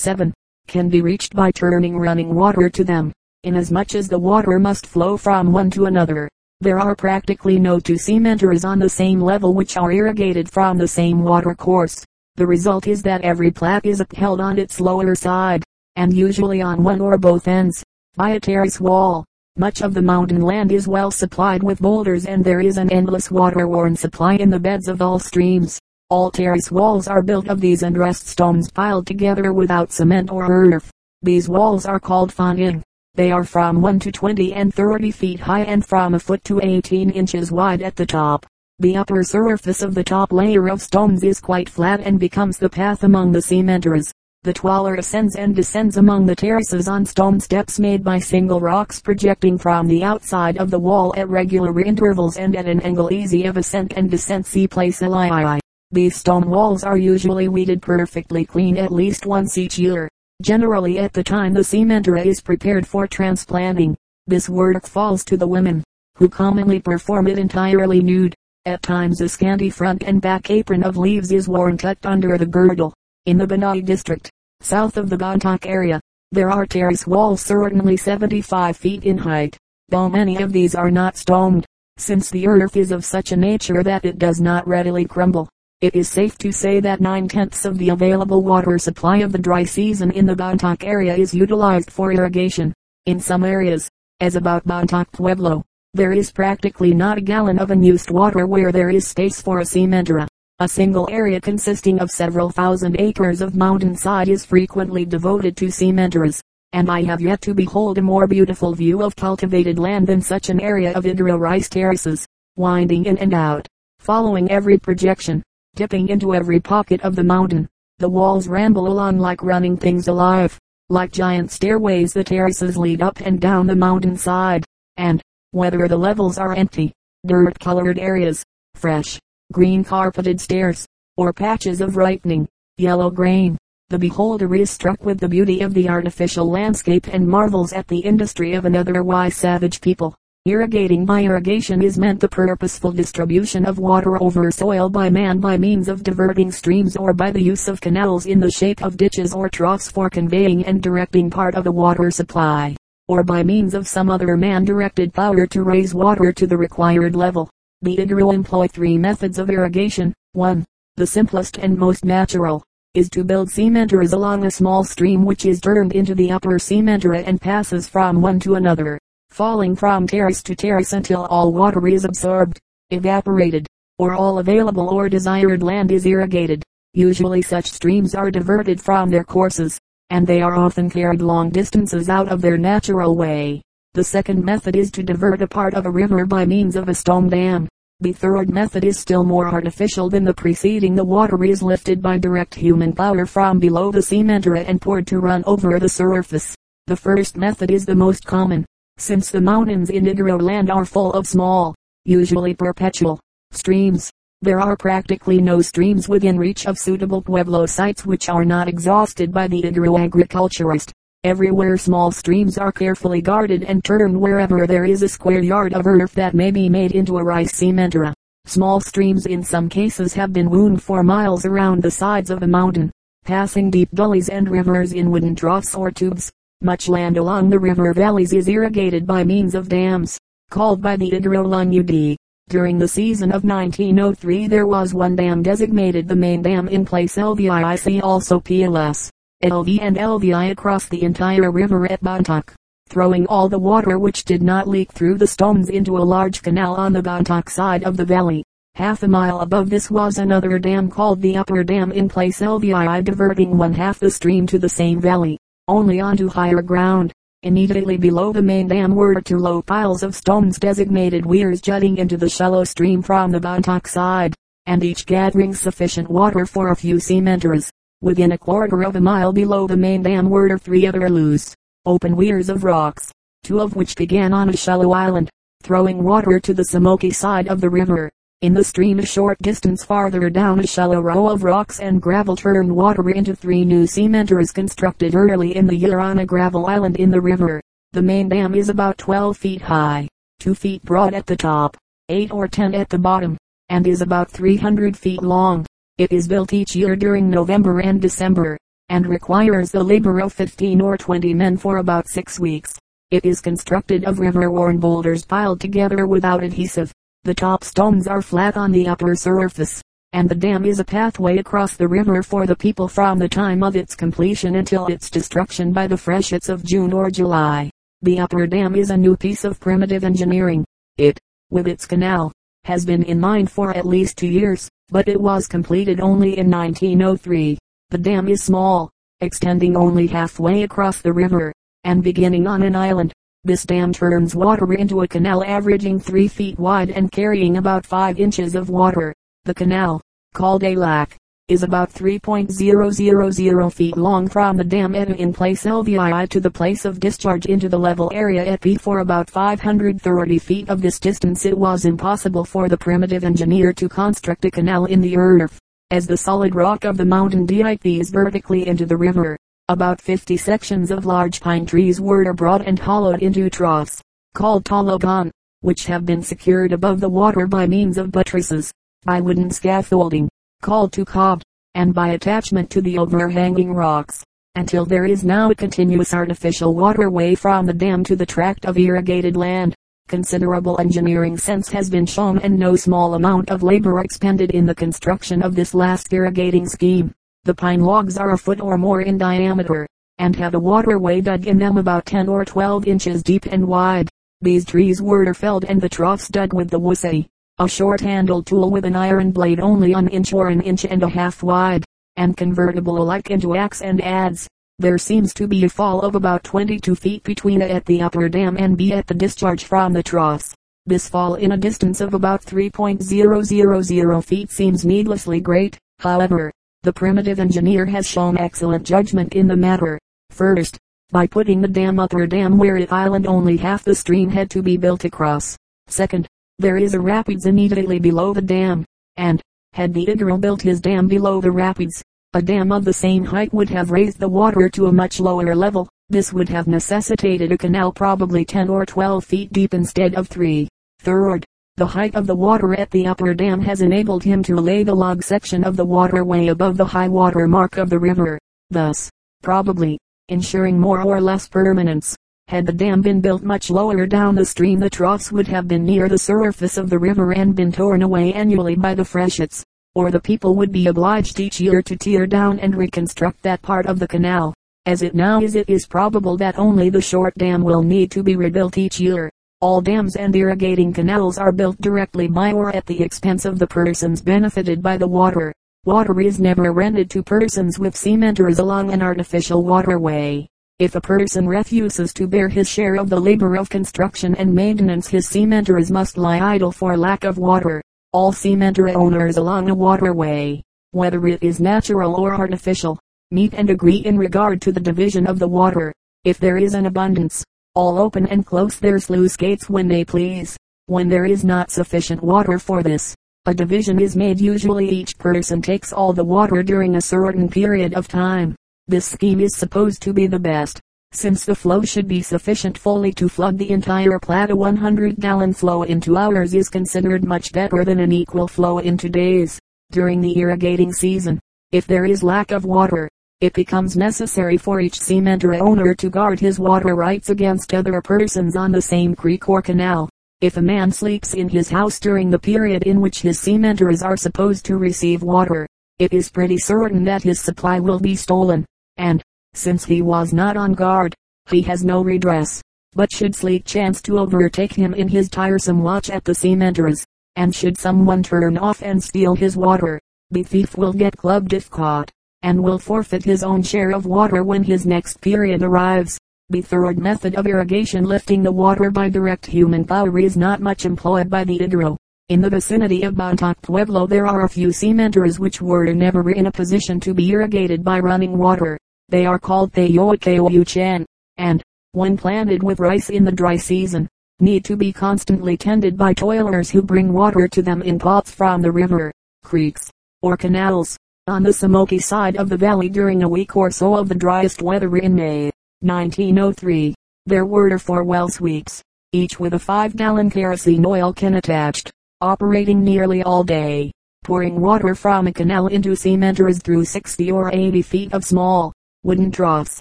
7. Can be reached by turning running water to them, inasmuch as the water must flow from one to another. There are practically no two cementeras on the same level which are irrigated from the same water course. The result is that every plat is upheld on its lower side, and usually on one or both ends, by a terrace wall. Much of the mountain land is well supplied with boulders and there is an endless water-worn supply in the beds of all streams. All terrace walls are built of these and rest stones piled together without cement or earth. These walls are called fonding. They are from 1 to 20 and 30 feet high and from a foot to 18 inches wide at the top. The upper surface of the top layer of stones is quite flat and becomes the path among the cementeras. The twaller ascends and descends among the terraces on stone steps made by single rocks projecting from the outside of the wall at regular intervals and at an angle easy of ascent and descent. See place LII. These stone walls are usually weeded perfectly clean at least once each year, generally at the time the cementera is prepared for transplanting. This work falls to the women, who commonly perform it entirely nude. At times a scanty front and back apron of leaves is worn tucked under the girdle in the Banaue district, south of the Bontoc area. There are terrace walls certainly 75 feet in height, though many of these are not stoned, since the earth is of such a nature that it does not readily crumble. It is safe to say that nine-tenths of the available water supply of the dry season in the Bontoc area is utilized for irrigation. In some areas, as about Bontoc Pueblo, there is practically not a gallon of unused water where there is space for a cementera. A single area consisting of several thousand acres of mountainside is frequently devoted to cementeras, and I have yet to behold a more beautiful view of cultivated land than such an area of Igorot rice terraces, winding in and out, following every projection, dipping into every pocket of the mountain. The walls ramble along like running things alive. Like giant stairways the terraces lead up and down the mountain side, and, whether the levels are empty, dirt-colored areas, fresh, green carpeted stairs, or patches of ripening, yellow grain. The beholder is struck with the beauty of the artificial landscape and marvels at the industry of an otherwise savage people. Irrigating by irrigation is meant the purposeful distribution of water over soil by man by means of diverting streams or by the use of canals in the shape of ditches or troughs for conveying and directing part of the water supply, or by means of some other man-directed power to raise water to the required level. The Igorot employ three methods of irrigation. 1. The simplest and most natural, is to build cementeras along a small stream which is turned into the upper cementera and passes from one to another, falling from terrace to terrace until all water is absorbed, evaporated, or all available or desired land is irrigated. Usually such streams are diverted from their courses, and they are often carried long distances out of their natural way. The second method is to divert a part of a river by means of a stone dam. The third method is still more artificial than the preceding. The water is lifted by direct human power from below the cementera and poured to run over the surface. The first method is the most common, since the mountains in Igorot land are full of small, usually perpetual, streams. There are practically no streams within reach of suitable pueblo sites which are not exhausted by the Igorot agriculturist. Everywhere small streams are carefully guarded and turned wherever there is a square yard of earth that may be made into a rice cementera. Small streams in some cases have been wound for miles around the sides of a mountain, passing deep gullies and rivers in wooden troughs or tubes. Much land along the river valleys is irrigated by means of dams, called by the Hydrolung During the season of 1903 there was one dam designated the main dam in place LVIC also PLS. LV and LVI across the entire river at Bontoc, throwing all the water which did not leak through the stones into a large canal on the Bontoc side of the valley. Half a mile above this was another dam called the Upper Dam in place LVI diverting one half the stream to the same valley, only onto higher ground. Immediately below the main dam were two low piles of stones designated weirs jutting into the shallow stream from the Bontoc side, and each gathering sufficient water for a few cementers. Within a quarter of a mile below the main dam were three other loose, open weirs of rocks, two of which began on a shallow island, throwing water to the Samoki side of the river. In the stream a short distance farther down a shallow row of rocks and gravel turned water into three new cementeras constructed early in the year on a gravel island in the river. The main dam is about 12 feet high, 2 feet broad at the top, 8 or 10 at the bottom, and is about 300 feet long. It is built each year during November and December, and requires the labor of 15 or 20 men for about six weeks. It is constructed of river-worn boulders piled together without adhesive. The top stones are flat on the upper surface, and the dam is a pathway across the river for the people from the time of its completion until its destruction by the freshets of June or July. The upper dam is a new piece of primitive engineering. It, with its canal, has been in mind for at least two years, but it was completed only in 1903. The dam is small, extending only halfway across the river, and beginning on an island. This dam turns water into a canal averaging 3 feet wide and carrying about 5 inches of water. The canal, called a lac, is about 3.000 feet long from the dam at in place LVI to the place of discharge into the level area at P for about 530 feet of this distance it was impossible for the primitive engineer to construct a canal in the earth, as the solid rock of the mountain dips vertically into the river. About 50 sections of large pine trees were brought and hollowed into troughs, called tologan, which have been secured above the water by means of buttresses, by wooden scaffolding, called cob, and by attachment to the overhanging rocks, until there is now a continuous artificial waterway from the dam to the tract of irrigated land. Considerable engineering sense has been shown and no small amount of labor expended in the construction of this last irrigating scheme. The pine logs are a foot or more in diameter, and have a waterway dug in them about 10 or 12 inches deep and wide. These trees were felled and the troughs dug with the wussy, a short-handled tool with an iron blade only an inch or an inch and a half wide, and convertible alike into axe and adze. There seems to be a fall of about 22 feet between A at the upper dam and B at the discharge from the troughs. This fall in a distance of about 3.000 feet seems needlessly great, however, the primitive engineer has shown excellent judgment in the matter. First, by putting the dam upper dam where it island only half the stream had to be built across. Second, there is a rapids immediately below the dam, and, had the Igorot built his dam below the rapids, a dam of the same height would have raised the water to a much lower level. This would have necessitated a canal probably 10 or 12 feet deep instead of 3. Third, the height of the water at the upper dam has enabled him to lay the log section of the waterway above the high water mark of the river, thus, probably, ensuring more or less permanence. Had the dam been built much lower down the stream the troughs would have been near the surface of the river and been torn away annually by the freshets, or the people would be obliged each year to tear down and reconstruct that part of the canal. As it now is it is probable that only the short dam will need to be rebuilt each year. All dams and irrigating canals are built directly by or at the expense of the persons benefited by the water. Water is never rented to persons with cementers along an artificial waterway. If a person refuses to bear his share of the labor of construction and maintenance his cementers must lie idle for lack of water. All cementer owners along a waterway, whether it is natural or artificial, meet and agree in regard to the division of the water. If there is an abundance, all open and close their sluice gates when they please. When there is not sufficient water for this, a division is made usually each person takes all the water during a certain period of time. This scheme is supposed to be the best, since the flow should be sufficient fully to flood the entire plat. A 100 gallon flow in two hours is considered much better than an equal flow in two days. During the irrigating season, if there is lack of water, it becomes necessary for each cementer owner to guard his water rights against other persons on the same creek or canal. If a man sleeps in his house during the period in which his cementers are supposed to receive water, it is pretty certain that his supply will be stolen, and, since he was not on guard, he has no redress. But should sleep chance to overtake him in his tiresome watch at the cementers, and should someone turn off and steal his water, the thief will get clubbed if caught and will forfeit his own share of water when his next period arrives. The third method of irrigation lifting the water by direct human power is not much employed by the Igorot. In the vicinity of Bontoc Pueblo there are a few cementers which were never in a position to be irrigated by running water. They are called Teotihuacan, and, when planted with rice in the dry season, need to be constantly tended by toilers who bring water to them in pots from the river, creeks, or canals on the Samoki side of the valley during a week or so of the driest weather in May, 1903. There were four well sweeps, each with a 5-gallon kerosene oil can attached, operating nearly all day, pouring water from a canal into cementers through 60 or 80 feet of small, wooden troughs.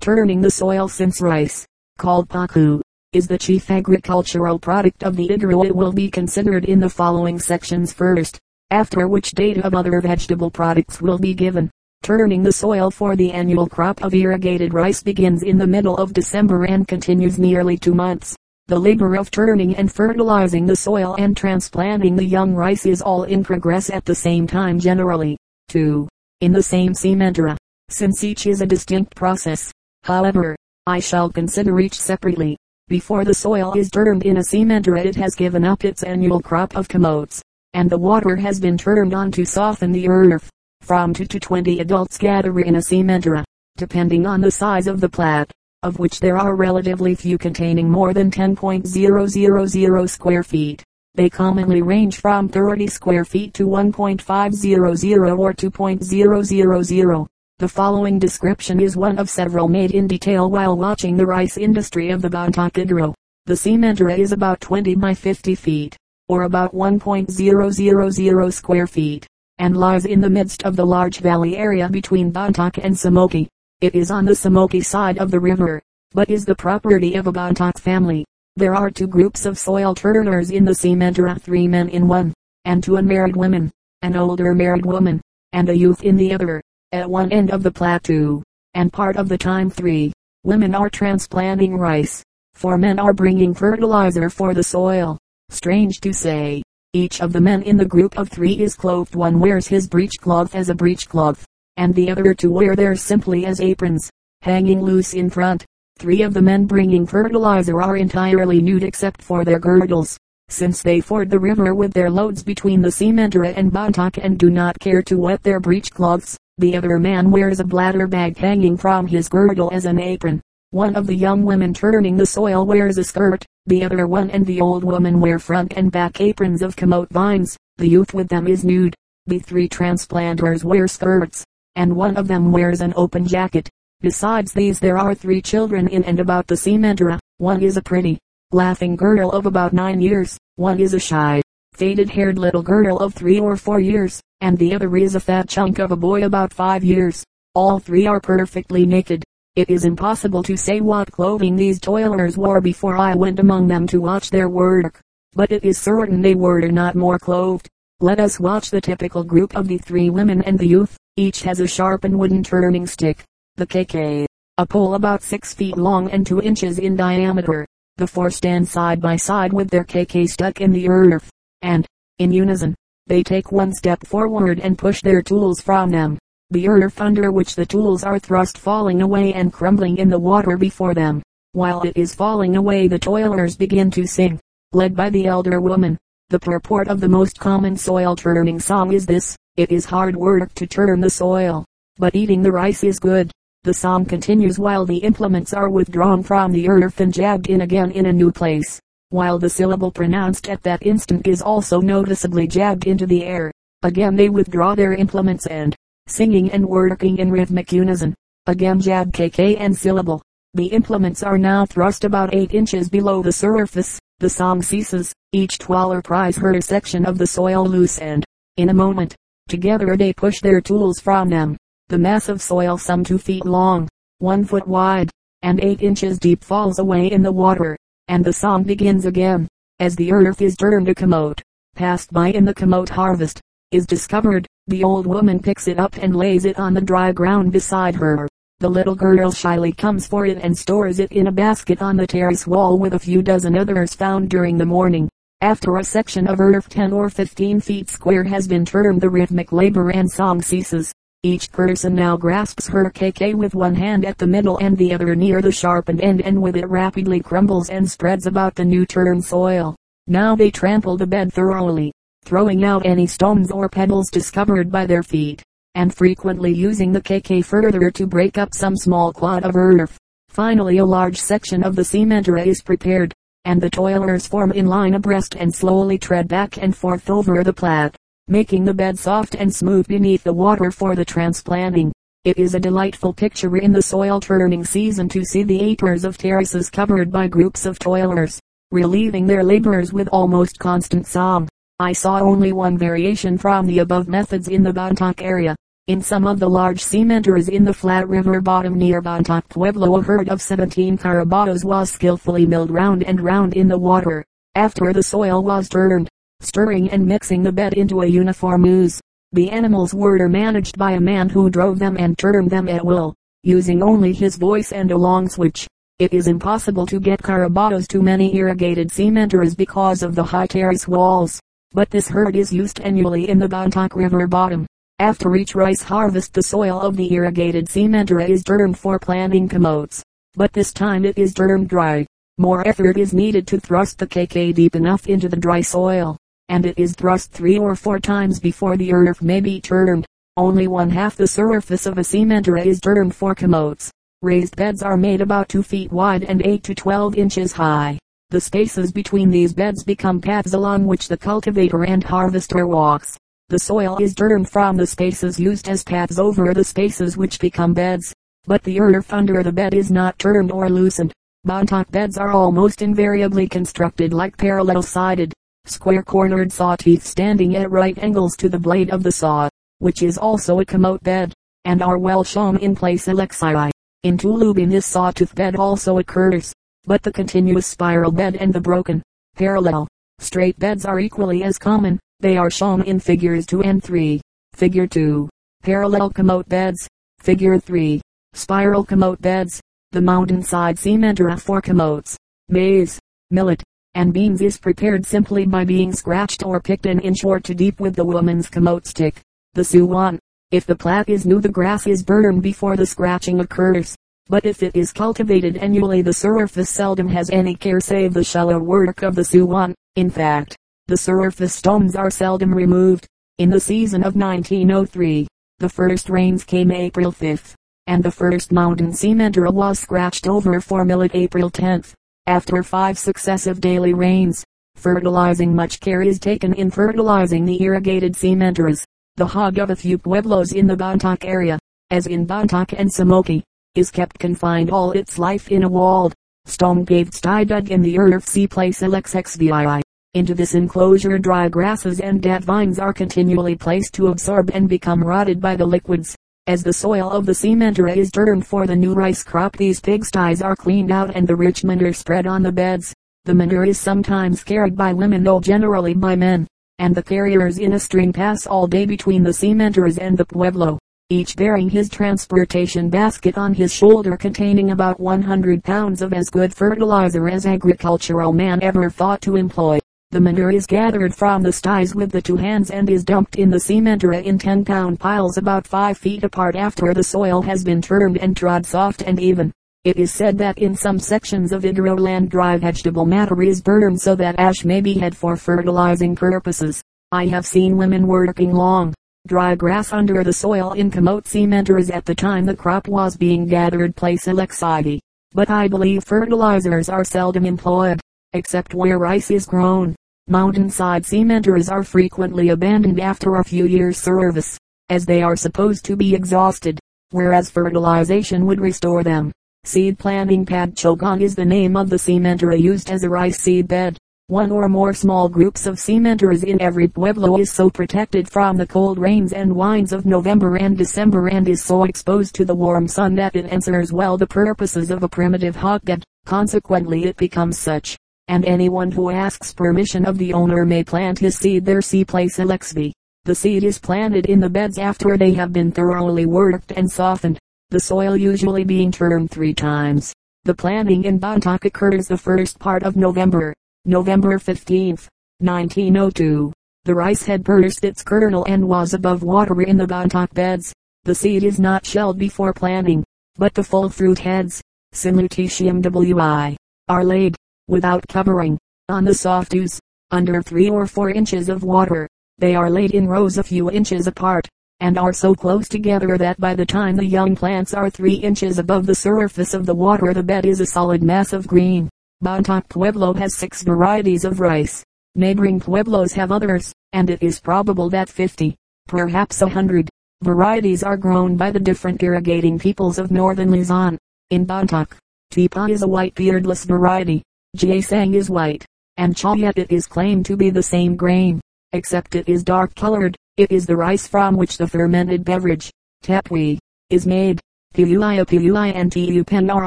Turning the soil since rice, called paku, is the chief agricultural product of the Igorot it will be considered in the following sections first, after which data of other vegetable products will be given. Turning the soil for the annual crop of irrigated rice begins in the middle of December and continues nearly two months. The labor of turning and fertilizing the soil and transplanting the young rice is all in progress at the same time generally. 2. In the same sementera. Since each is a distinct process, however, I shall consider each separately. Before the soil is turned in a sementera it has given up its annual crop of camotes, and the water has been turned on to soften the earth. From 2 to 20 adults gather in a cementera, depending on the size of the plat, of which there are relatively few containing more than 10.000 square feet. They commonly range from 30 square feet to 1.500 or 2.000. The following description is one of several made in detail while watching the rice industry of the Bontoc. The cementera is about 20 by 50 feet, or about 1.000 square feet and lies in the midst of the large valley area between Bontoc and Samoki. It is on the Samoki side of the river, but is the property of a Bontoc family. There are two groups of soil turners in the sementera, three men in one, and two unmarried women, an older married woman, and a youth in the other, at one end of the plateau, and part of the time three. Women are transplanting rice, four men are bringing fertilizer for the soil. Strange to say, each of the men in the group of three is clothed. One wears his breechcloth as a breechcloth, and the other two wear theirs simply as aprons, hanging loose in front. Three of the men bringing fertilizer are entirely nude except for their girdles, since they ford the river with their loads between the Sementera and Bontoc and do not care to wet their breechcloths. The other man wears a bladder bag hanging from his girdle as an apron. One of the young women turning the soil wears a skirt, the other one and the old woman wear front and back aprons of camote vines. The youth with them is nude. The three transplanters wear skirts, and one of them wears an open jacket. Besides these there are three children in and about the sementera. One is a pretty, laughing girl of about nine years. One is a shy, faded-haired little girl of three or four years, and the other is a fat chunk of a boy about five years. All three are perfectly naked. It is impossible to say what clothing these toilers wore before I went among them to watch their work, but it is certain they were not more clothed. Let us watch the typical group of the three women and the youth. Each has a sharpened wooden turning stick. The KK, a pole about six feet long and two inches in diameter. The four stand side by side with their KK stuck in the earth, and, in unison, they take one step forward and push their tools from them the earth under which the tools are thrust falling away and crumbling in the water before them. While it is falling away the toilers begin to sing, led by the elder woman. The purport of the most common soil turning song is this, it is hard work to turn the soil, but eating the rice is good. The song continues while the implements are withdrawn from the earth and jabbed in again in a new place, while the syllable pronounced at that instant is also noticeably jabbed into the air. Again they withdraw their implements and, singing and working in rhythmic unison. Again jab kk and syllable. The implements are now thrust about 8 inches below the surface. The song ceases. Each twaller pries her section of the soil loose and, in a moment, together they push their tools from them. The mass of soil some 2 feet long, 1 foot wide, and 8 inches deep falls away in the water, and the song begins again. As the earth is turned a camote, passed by in the camote harvest, is discovered, the old woman picks it up and lays it on the dry ground beside her. The little girl shyly comes for it and stores it in a basket on the terrace wall with a few dozen others found during the morning. After a section of earth 10 or 15 feet square has been turned the rhythmic labor and song ceases. Each person now grasps her KK with one hand at the middle and the other near the sharpened end and with it rapidly crumbles and spreads about the new turned soil. Now they trample the bed thoroughly throwing out any stones or pebbles discovered by their feet, and frequently using the KK further to break up some small clod of earth. Finally a large section of the sementera is prepared, and the toilers form in line abreast and slowly tread back and forth over the plat, making the bed soft and smooth beneath the water for the transplanting. It is a delightful picture in the soil turning season to see the acres of terraces covered by groups of toilers, relieving their labors with almost constant song. I saw only one variation from the above methods in the Bontoc area. In some of the large cementeras in the flat river bottom near Bontoc Pueblo a herd of 17 carabaos was skillfully milled round and round in the water. After the soil was turned, stirring and mixing the bed into a uniform ooze, the animals were managed by a man who drove them and turned them at will, using only his voice and a long switch. It is impossible to get carabaos to many irrigated cementeras because of the high terrace walls, but this herd is used annually in the Bontoc River bottom. After each rice harvest the soil of the irrigated cementera is turned for planting camotes, but this time it is turned dry. More effort is needed to thrust the KK deep enough into the dry soil, and it is thrust three or four times before the earth may be turned. Only one half the surface of a cementera is turned for camotes. Raised beds are made about 2 feet wide and 8 to 12 inches high. The spaces between these beds become paths along which the cultivator and harvester walks. The soil is turned from the spaces used as paths over the spaces which become beds. But the earth under the bed is not turned or loosened. Bontoc beds are almost invariably constructed like parallel-sided, square-cornered saw teeth standing at right angles to the blade of the saw, which is also a camote bed, and are well shown in place Alexii. In Tulubin this sawtooth bed also occurs, but the continuous spiral bed and the broken, parallel, straight beds are equally as common. They are shown in figures 2 and 3. Figure 2. Parallel camote beds. Figure 3. Spiral camote beds. The mountainside cementera for camotes, maize, millet, and beans is prepared simply by being scratched or picked an inch or two deep with the woman's camote stick. The suwan. If the plat is new the grass is burned before the scratching occurs. But if it is cultivated annually the surface seldom has any care save the shallow work of the suwan. In fact, the surface stones are seldom removed. In the season of 1903, the first rains came April 5 and the first mountain cementera was scratched over for millet April 10th. After five successive daily rains, fertilizing much care is taken in fertilizing the irrigated cementeras. The hog of a few pueblos in the Bontoc area, as in Bontoc and Samoki, is kept confined all its life in a walled, stone-paved sty dug in the earth sea place LXXVII. Into this enclosure dry grasses and dead vines are continually placed to absorb and become rotted by the liquids. As the soil of the cementera is turned for the new rice crop these pigsties are cleaned out and the rich manure spread on the beds. The manure is sometimes carried by women though generally by men, and the carriers in a string pass all day between the cementeras and the pueblo, each bearing his transportation basket on his shoulder containing about 100 pounds of as good fertilizer as agricultural man ever thought to employ. The manure is gathered from the sties with the two hands and is dumped in the cementera in 10 pound piles about 5 feet apart after the soil has been turned and trod soft and even. It is said that in some sections of Igorot land dry vegetable matter is burned so that ash may be had for fertilizing purposes. I have seen women working long, dry grass under the soil in camote cementeras at the time the crop was being gathered place Alexi. But I believe fertilizers are seldom employed except where rice is grown. Mountainside cementers are frequently abandoned after a few years' service, as they are supposed to be exhausted, whereas fertilization would restore them. Seed planting pad chogon is the name of the cementera used as a rice seed bed. One or more small groups of cementeras in every pueblo is so protected from the cold rains and winds of November and December and is so exposed to the warm sun that it answers well the purposes of a primitive hotbed. Consequently it becomes such and anyone who asks permission of the owner may plant his seed there see place Alexby. The seed is planted in the beds after they have been thoroughly worked and softened, the soil usually being turned three times. The planting in Bontoc occurs the first part of November, November 15, 1902. The rice had burst its kernel and was above water in the Bontoc beds. The seed is not shelled before planting, but the full fruit heads, Simultitium wi, are laid without covering, on the soft ooze, under three or four inches of water. They are laid in rows a few inches apart, and are so close together that by the time the young plants are three inches above the surface of the water the bed is a solid mass of green. Bontoc Pueblo has six varieties of rice. Neighboring pueblos have others, and it is probable that 50, perhaps a hundred, varieties are grown by the different irrigating peoples of northern Luzon. In Bontoc, Tipa is a white beardless variety, Ginseng is white, and Chayet it is claimed to be the same grain, except it is dark colored. It is the rice from which the fermented beverage, tapui, is made. Pui Pui and Tupen are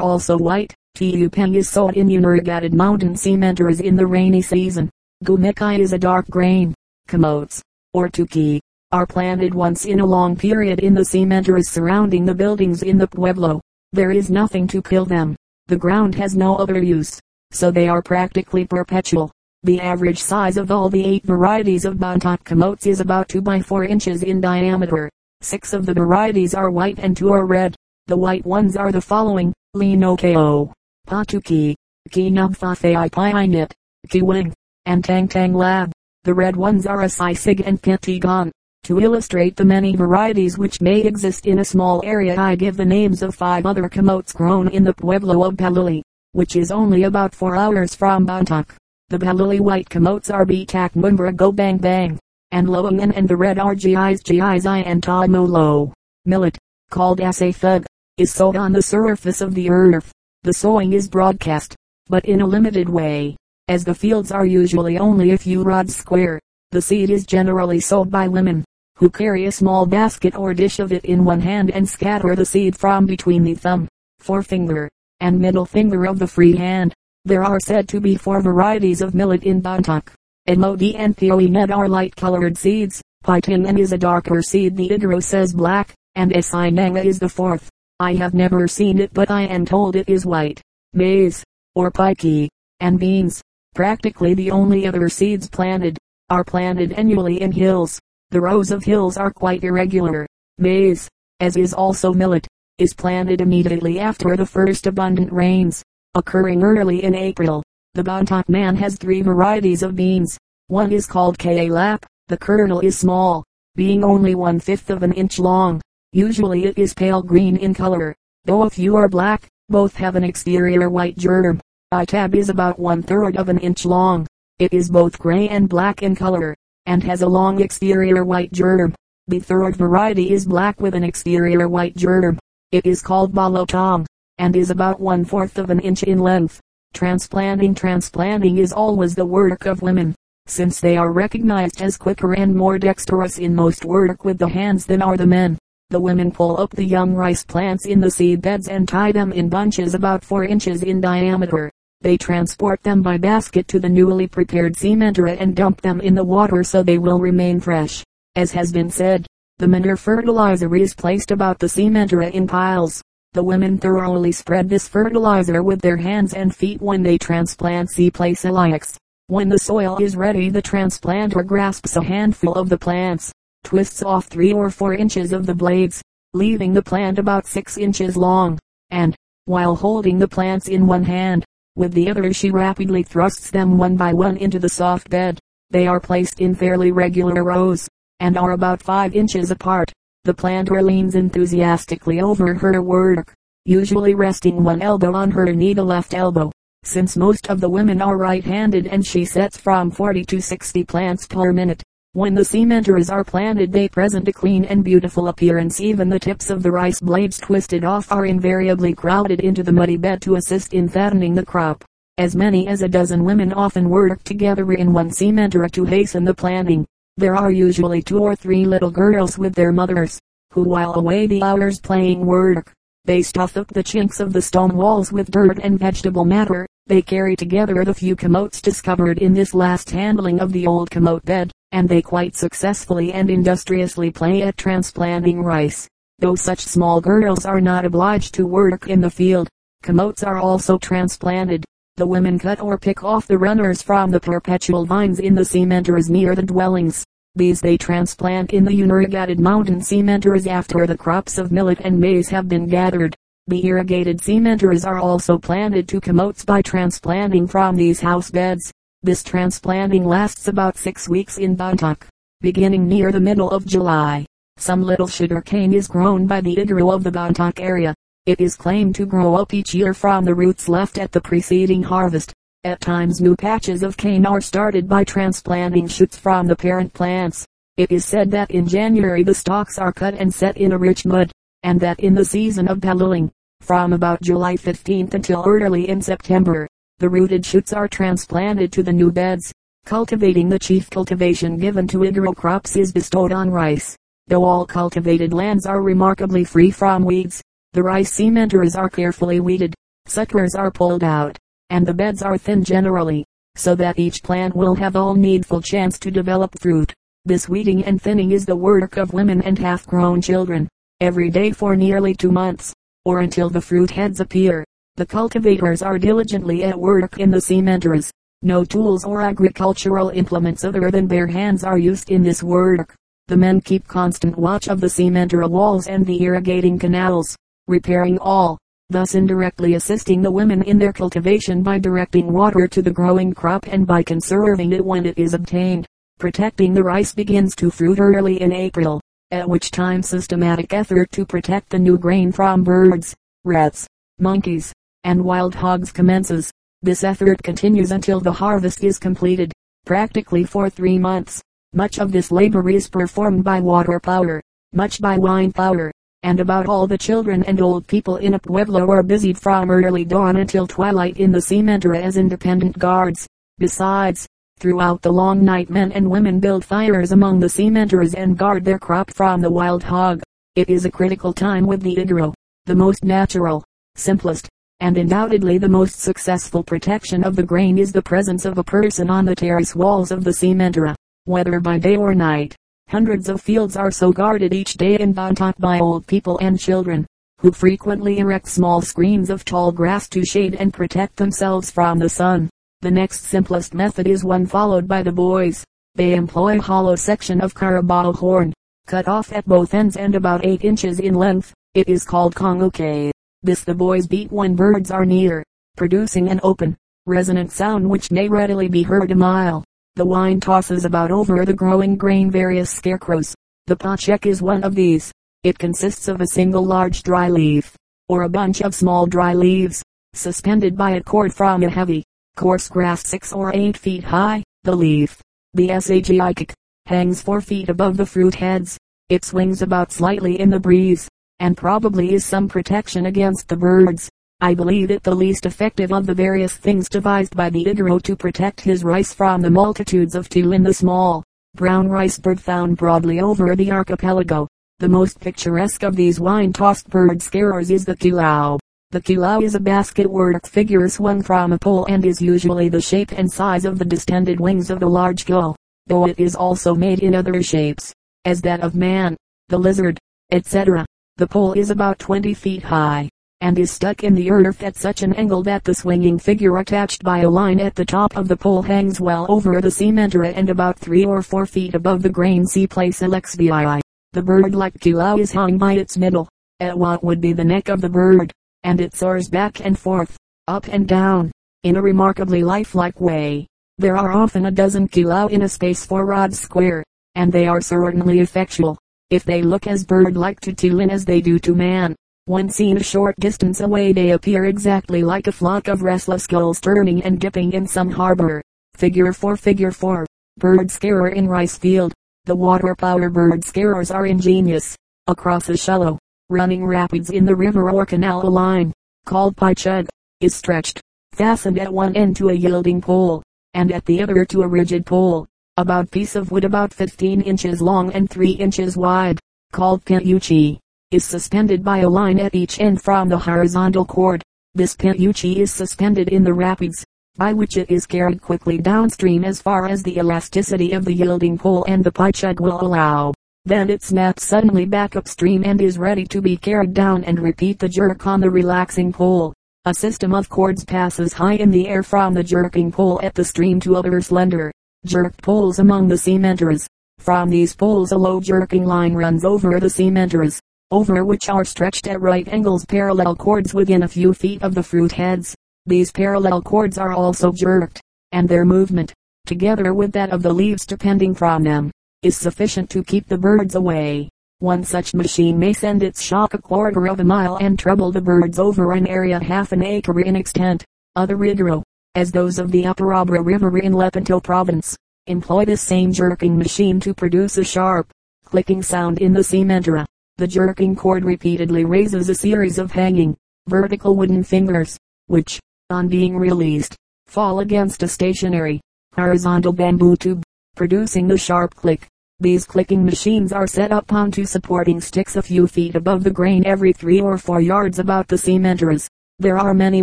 also white. Tupen is sold in unirrigated mountain cementers in the rainy season. Gumikai is a dark grain. Camotes, or tuki, are planted once in a long period in the cementeras surrounding the buildings in the pueblo. There is nothing to kill them. The ground has no other use, so they are practically perpetual. The average size of all the eight varieties of Bontoc camotes is about 2 by 4 inches in diameter. Six of the varieties are white and two are red. The white ones are the following, Linokeo, Patuki, Kinubfafei Pinit, Kiwing, and Tang Tang Lab. The red ones are Asisig and Kitigon. To illustrate the many varieties which may exist in a small area I give the names of five other camotes grown in the pueblo of Paluli, which is only about four hours from Bontoc. The Paluli white camotes are Betak Mumbra Go Bang Bang, and Loangan and the red are Gis Gis I and Tamolo. Millet, called Asafug, is sowed on the surface of the earth. The sowing is broadcast, but in a limited way, as the fields are usually only a few rods square. The seed is generally sowed by women who carry a small basket or dish of it in one hand and scatter the seed from between the thumb, forefinger, and middle finger of the free hand. There are said to be four varieties of millet in Bontoc. Emodi and Pioinet are light-colored seeds. Pitanen is a darker seed. The Igorot says black, and Esinanga is the fourth. I have never seen it but I am told it is white. Maize, or pikey, and beans, practically the only other seeds planted, are planted annually in hills. The rows of hills are quite irregular. Maize, as is also millet, is planted immediately after the first abundant rains, occurring early in April. The Bontoc man has three varieties of beans. One is called K-lap. The kernel is small, being only one fifth of an inch long. Usually it is pale green in color, though a few are black. Both have an exterior white germ. Itab is about one third of an inch long. It is both gray and black in color and has a long exterior white germ. The third variety is black with an exterior white germ. It is called balotong, and is about one fourth of an inch in length. Transplanting Transplanting is always the work of women, since they are recognized as quicker and more dexterous in most work with the hands than are the men. The women pull up the young rice plants in the seed beds and tie them in bunches about 4 inches in diameter. They transport them by basket to the newly prepared cementera and dump them in the water so they will remain fresh. As has been said, the manure fertilizer is placed about the cementera in piles. The women thoroughly spread this fertilizer with their hands and feet when they transplant C. placiliox. When the soil is ready the transplanter grasps a handful of the plants, twists off three or four inches of the blades, leaving the plant about six inches long, and, while holding the plants in one hand, with the other she rapidly thrusts them one by one into the soft bed. They are placed in fairly regular rows, and are about five inches apart. The planter leans enthusiastically over her work, usually resting one elbow on her knee the left elbow. Since most of the women are right-handed and she sets from 40 to 60 plants per minute. When the cementers are planted they present a clean and beautiful appearance even the tips of the rice blades twisted off are invariably crowded into the muddy bed to assist in fattening the crop. As many as a dozen women often work together in one cementer to hasten the planting. There are usually two or three little girls with their mothers, who while away the hours playing work, they stuff up the chinks of the stone walls with dirt and vegetable matter. They carry together the few camotes discovered in this last handling of the old camote bed and they quite successfully and industriously play at transplanting rice. Though such small girls are not obliged to work in the field, camotes are also transplanted. The women cut or pick off the runners from the perpetual vines in the cementers near the dwellings. These they transplant in the unirrigated mountain cementers after the crops of millet and maize have been gathered. The irrigated cementers are also planted to camotes by transplanting from these house beds. This transplanting lasts about six weeks in Bontoc, beginning near the middle of July. Some little sugar cane is grown by the Igorot of the Bontoc area. It is claimed to grow up each year from the roots left at the preceding harvest. At times new patches of cane are started by transplanting shoots from the parent plants. It is said that in January the stalks are cut and set in a rich mud, and that in the season of paluling, from about July 15th until early in September, the rooted shoots are transplanted to the new beds. Cultivating the chief cultivation given to Igorot crops is bestowed on rice. though all cultivated lands are remarkably free from weeds. The rice sementers are carefully weeded, suckers are pulled out, and the beds are thin generally, so that each plant will have all needful chance to develop fruit. This weeding and thinning is the work of women and half-grown children, every day for nearly two months, or until the fruit heads appear. The cultivators are diligently at work in the sementers. No tools or agricultural implements other than bare hands are used in this work. The men keep constant watch of the cementer walls and the irrigating canals, repairing all, thus indirectly assisting the women in their cultivation by directing water to the growing crop and by conserving it when it is obtained. Protecting the rice begins to fruit early in April, at which time systematic effort to protect the new grain from birds, rats, monkeys, and wild hogs commences. This effort continues until the harvest is completed, practically for three months. Much of this labor is performed by water power, much by wind power, and about all the children and old people in a pueblo are busied from early dawn until twilight in the cementeria as independent guards. Besides, throughout the long night men and women build fires among the cementeras and guard their crop from the wild hog. It is a critical time with the Igorot, the most natural, simplest, and undoubtedly the most successful protection of the grain is the presence of a person on the terrace walls of the cementera, whether by day or night. Hundreds of fields are so guarded each day in Bontoc by old people and children, who frequently erect small screens of tall grass to shade and protect themselves from the sun. The next simplest method is one followed by the boys. They employ a hollow section of carabao horn, cut off at both ends and about 8 inches in length. It is called congoque. This the boys beat when birds are near, producing an open, resonant sound which may readily be heard a mile. The wine tosses about over the growing grain various scarecrows. The pachek is one of these. It consists of a single large dry leaf, or a bunch of small dry leaves, suspended by a cord from a heavy, coarse grass six or eight feet high. The leaf, the sagikik, hangs four feet above the fruit heads. It swings about slightly in the breeze, and probably is some protection against the birds. I believe it the least effective of the various things devised by the Igorot to protect his rice from the multitudes of teal in the small, brown rice bird found broadly over the archipelago. The most picturesque of these wine-tossed bird scarers is the kilau. The kilau is a basket work figure swung from a pole and is usually the shape and size of the distended wings of a large gull, though it is also made in other shapes, as that of man, the lizard, etc. The pole is about 20 feet high, and is stuck in the earth at such an angle that the swinging figure attached by a line at the top of the pole hangs well over the cementera and about 3 or 4 feet above the grain C place alexvii. The bird-like kilau is hung by its middle, at what would be the neck of the bird, and it soars back and forth, up and down, in a remarkably lifelike way. There are often a dozen kilau in a space four rods square, and they are certainly effectual if they look as bird-like to Tulin as they do to man. When seen a short distance away they appear exactly like a flock of restless gulls turning and dipping in some harbor. Figure 4 Figure 4 Bird scarer in rice field. The water power bird scarers are ingenious. Across a shallow, running rapids in the river or canal a line, called pichug, is stretched, fastened at one end to a yielding pole, and at the other to a rigid pole about piece of wood about 15 inches long and 3 inches wide, called piuchi, is suspended by a line at each end from the horizontal cord. This piuchi is suspended in the rapids, by which it is carried quickly downstream as far as the elasticity of the yielding pole and the pichug will allow. Then it snaps suddenly back upstream and is ready to be carried down and repeat the jerk on the relaxing pole. A system of cords passes high in the air from the jerking pole at the stream to other slender, jerked poles among the cementeras. From these poles a low jerking line runs over the cementeras, over which are stretched at right angles parallel cords within a few feet of the fruit heads. These parallel cords are also jerked, and their movement, together with that of the leaves depending from them, is sufficient to keep the birds away. One such machine may send its shock a quarter of a mile and trouble the birds over an area half an acre in extent. Other Igorot, as those of the Upper Abra River in Lepanto province, employ the same jerking machine to produce a sharp, clicking sound in the cementera. The jerking cord repeatedly raises a series of hanging, vertical wooden fingers, which, on being released, fall against a stationary, horizontal bamboo tube, producing the sharp click. These clicking machines are set up on two supporting sticks a few feet above the grain every three or four yards about the cementeras. There are many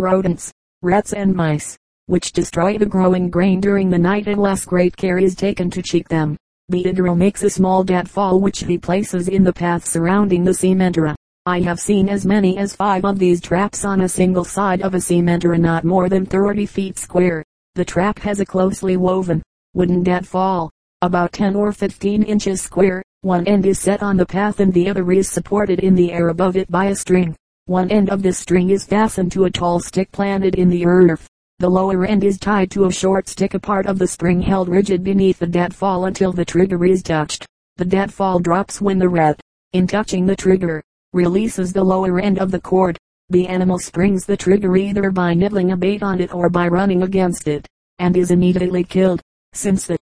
rodents, rats and mice, which destroy the growing grain during the night unless great care is taken to check them. The Igorot makes a small deadfall which he places in the path surrounding the cementera. I have seen as many as five of these traps on a single side of a cementera not more than 30 feet square. The trap has a closely woven, wooden deadfall, about 10 or 15 inches square. One end is set on the path and the other is supported in the air above it by a string. One end of this string is fastened to a tall stick planted in the earth. The lower end is tied to a short stick a part of the spring held rigid beneath the deadfall until the trigger is touched. The deadfall drops when the rat, in touching the trigger, releases the lower end of the cord. The animal springs the trigger either by nibbling a bait on it or by running against it, and is immediately killed. Since the